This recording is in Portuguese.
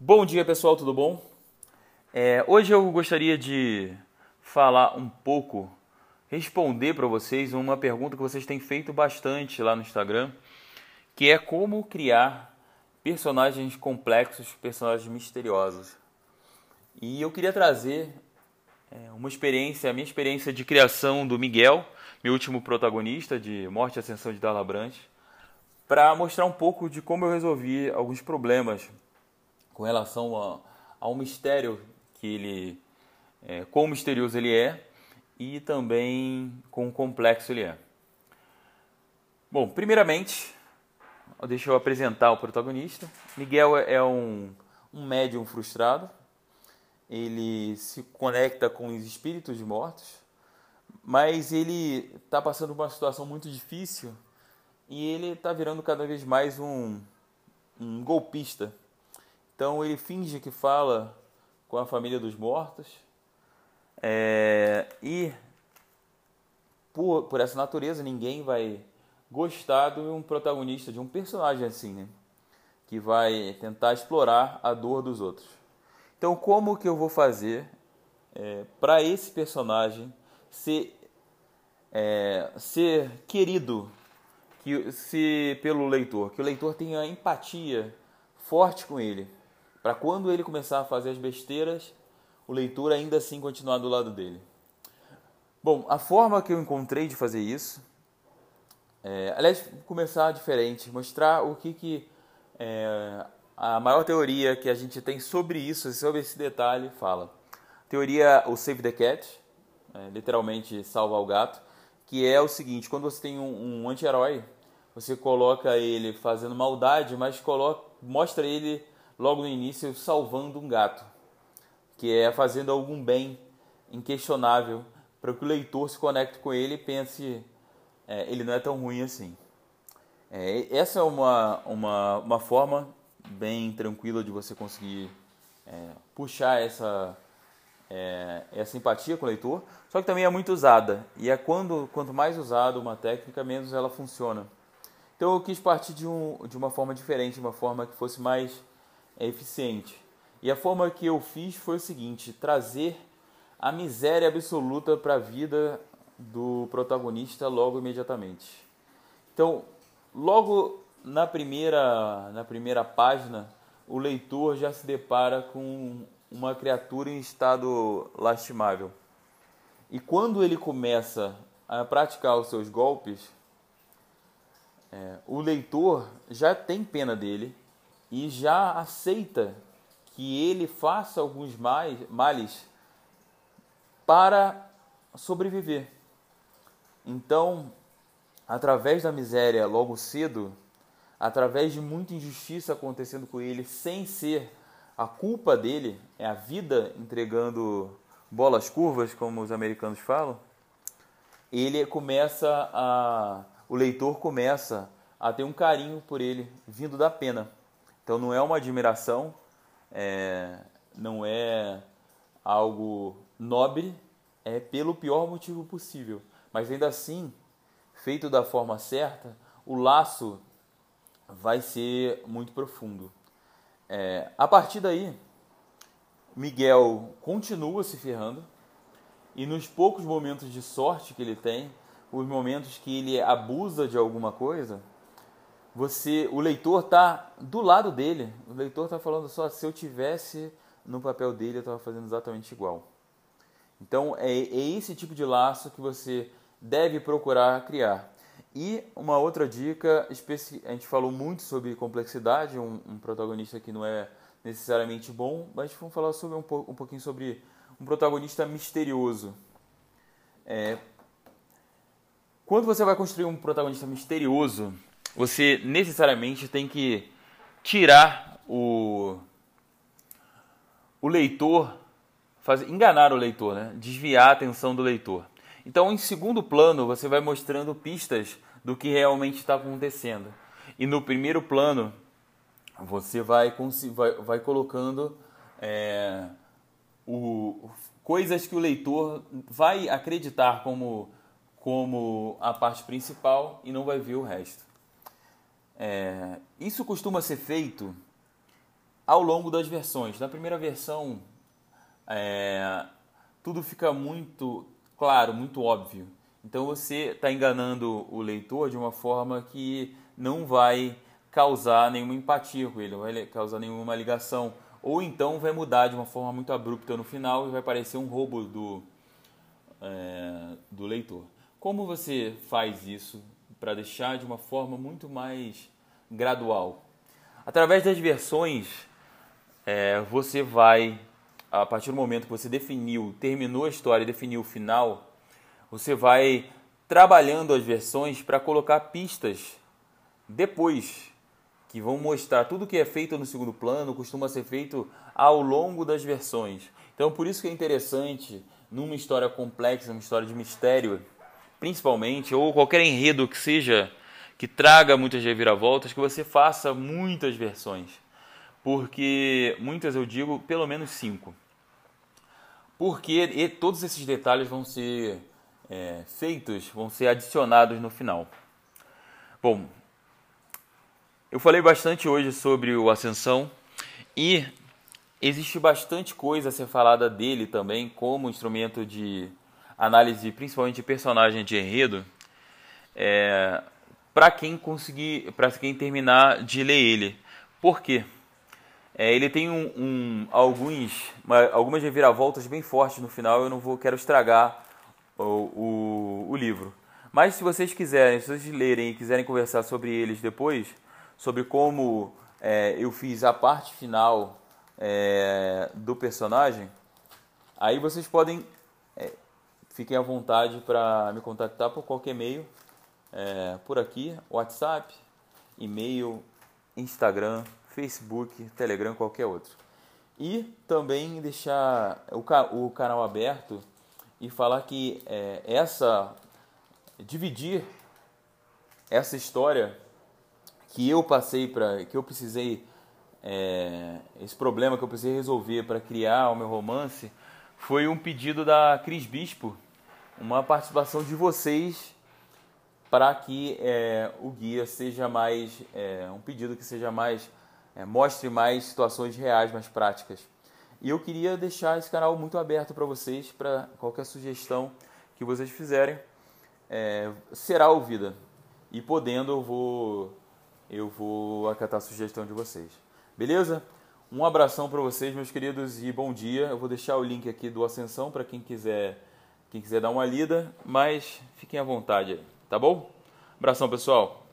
Bom dia pessoal, tudo bom? É, hoje eu gostaria de falar um pouco, responder para vocês uma pergunta que vocês têm feito bastante lá no Instagram, que é como criar personagens complexos, personagens misteriosos. E eu queria trazer é, uma experiência, a minha experiência de criação do Miguel, meu último protagonista de Morte e Ascensão de Darla Branch, para mostrar um pouco de como eu resolvi alguns problemas com relação a, ao mistério que ele, é, quão misterioso ele é e também quão complexo ele é. Bom, primeiramente, deixa eu apresentar o protagonista. Miguel é um, um médium frustrado. Ele se conecta com os espíritos mortos, mas ele está passando por uma situação muito difícil e ele está virando cada vez mais um, um golpista então ele finge que fala com a família dos mortos. É, e por, por essa natureza ninguém vai gostar de um protagonista, de um personagem assim, né? Que vai tentar explorar a dor dos outros. Então como que eu vou fazer é, para esse personagem ser, é, ser querido que, se, pelo leitor? Que o leitor tenha empatia forte com ele para quando ele começar a fazer as besteiras, o leitor ainda assim continuar do lado dele. Bom, a forma que eu encontrei de fazer isso, é, aliás, começar diferente, mostrar o que, que é, a maior teoria que a gente tem sobre isso, sobre esse detalhe, fala. Teoria, o Save the Cat, é, literalmente salvar o gato, que é o seguinte, quando você tem um, um anti-herói, você coloca ele fazendo maldade, mas coloca, mostra ele logo no início salvando um gato, que é fazendo algum bem inquestionável para que o leitor se conecte com ele e pense é, ele não é tão ruim assim. É, essa é uma, uma, uma forma bem tranquila de você conseguir é, puxar essa, é, essa empatia com o leitor, só que também é muito usada. E é quando quanto mais usada uma técnica, menos ela funciona. Então eu quis partir de, um, de uma forma diferente, uma forma que fosse mais é eficiente. E a forma que eu fiz foi o seguinte: trazer a miséria absoluta para a vida do protagonista logo imediatamente. Então, logo na primeira, na primeira página, o leitor já se depara com uma criatura em estado lastimável. E quando ele começa a praticar os seus golpes, é, o leitor já tem pena dele e já aceita que ele faça alguns males para sobreviver. Então, através da miséria logo cedo, através de muita injustiça acontecendo com ele, sem ser a culpa dele, é a vida entregando bolas curvas, como os americanos falam, ele começa a. O leitor começa a ter um carinho por ele, vindo da pena. Então não é uma admiração, é, não é algo nobre, é pelo pior motivo possível. Mas ainda assim, feito da forma certa, o laço vai ser muito profundo. É, a partir daí, Miguel continua se ferrando e nos poucos momentos de sorte que ele tem, os momentos que ele abusa de alguma coisa, você, o leitor está do lado dele. O leitor está falando só se eu tivesse no papel dele, eu estava fazendo exatamente igual. Então é, é esse tipo de laço que você deve procurar criar. E uma outra dica, a gente falou muito sobre complexidade, um, um, protagonista que não é necessariamente bom, mas vamos falar sobre um, um pouquinho sobre um protagonista misterioso. É, quando você vai construir um protagonista misterioso, você necessariamente tem que tirar o, o leitor, fazer, enganar o leitor, né? desviar a atenção do leitor. Então, em segundo plano, você vai mostrando pistas do que realmente está acontecendo. E no primeiro plano, você vai, vai, vai colocando é, o, coisas que o leitor vai acreditar como, como a parte principal e não vai ver o resto. É, isso costuma ser feito ao longo das versões. Na primeira versão, é, tudo fica muito claro, muito óbvio. Então você está enganando o leitor de uma forma que não vai causar nenhuma empatia com ele, não vai causar nenhuma ligação. Ou então vai mudar de uma forma muito abrupta no final e vai parecer um roubo do, é, do leitor. Como você faz isso para deixar de uma forma muito mais gradual? Através das versões, é, você vai, a partir do momento que você definiu, terminou a história e definiu o final, você vai trabalhando as versões para colocar pistas depois que vão mostrar tudo que é feito no segundo plano, costuma ser feito ao longo das versões. Então, por isso que é interessante numa história complexa, uma história de mistério, principalmente, ou qualquer enredo que seja que traga muitas reviravoltas, que você faça muitas versões. Porque muitas eu digo, pelo menos cinco. Porque todos esses detalhes vão ser é, feitos, vão ser adicionados no final. Bom, eu falei bastante hoje sobre o Ascensão e existe bastante coisa a ser falada dele também como instrumento de análise, principalmente de personagem de enredo, é, para quem conseguir, para quem terminar de ler ele. Por quê? É, ele tem um, um, alguns, uma, algumas reviravoltas bem fortes no final. Eu não vou quero estragar o, o, o livro. Mas se vocês quiserem, se vocês lerem e quiserem conversar sobre eles depois, sobre como é, eu fiz a parte final é, do personagem, aí vocês podem, é, fiquem à vontade para me contactar por qualquer e-mail, é, por aqui, WhatsApp, e-mail, Instagram, Facebook, Telegram, qualquer outro. E também deixar o, o canal aberto e falar que é, essa dividir essa história que eu passei para que eu precisei é, esse problema que eu precisei resolver para criar o meu romance foi um pedido da Cris Bispo, uma participação de vocês para que é, o guia seja mais é, um pedido que seja mais é, mostre mais situações reais, mais práticas. E eu queria deixar esse canal muito aberto para vocês, para qualquer sugestão que vocês fizerem é, será ouvida. E podendo, eu vou eu vou acatar a sugestão de vocês. Beleza? Um abração para vocês, meus queridos, e bom dia. Eu vou deixar o link aqui do Ascensão para quem quiser, quem quiser dar uma lida, mas fiquem à vontade, tá bom? Abração, pessoal.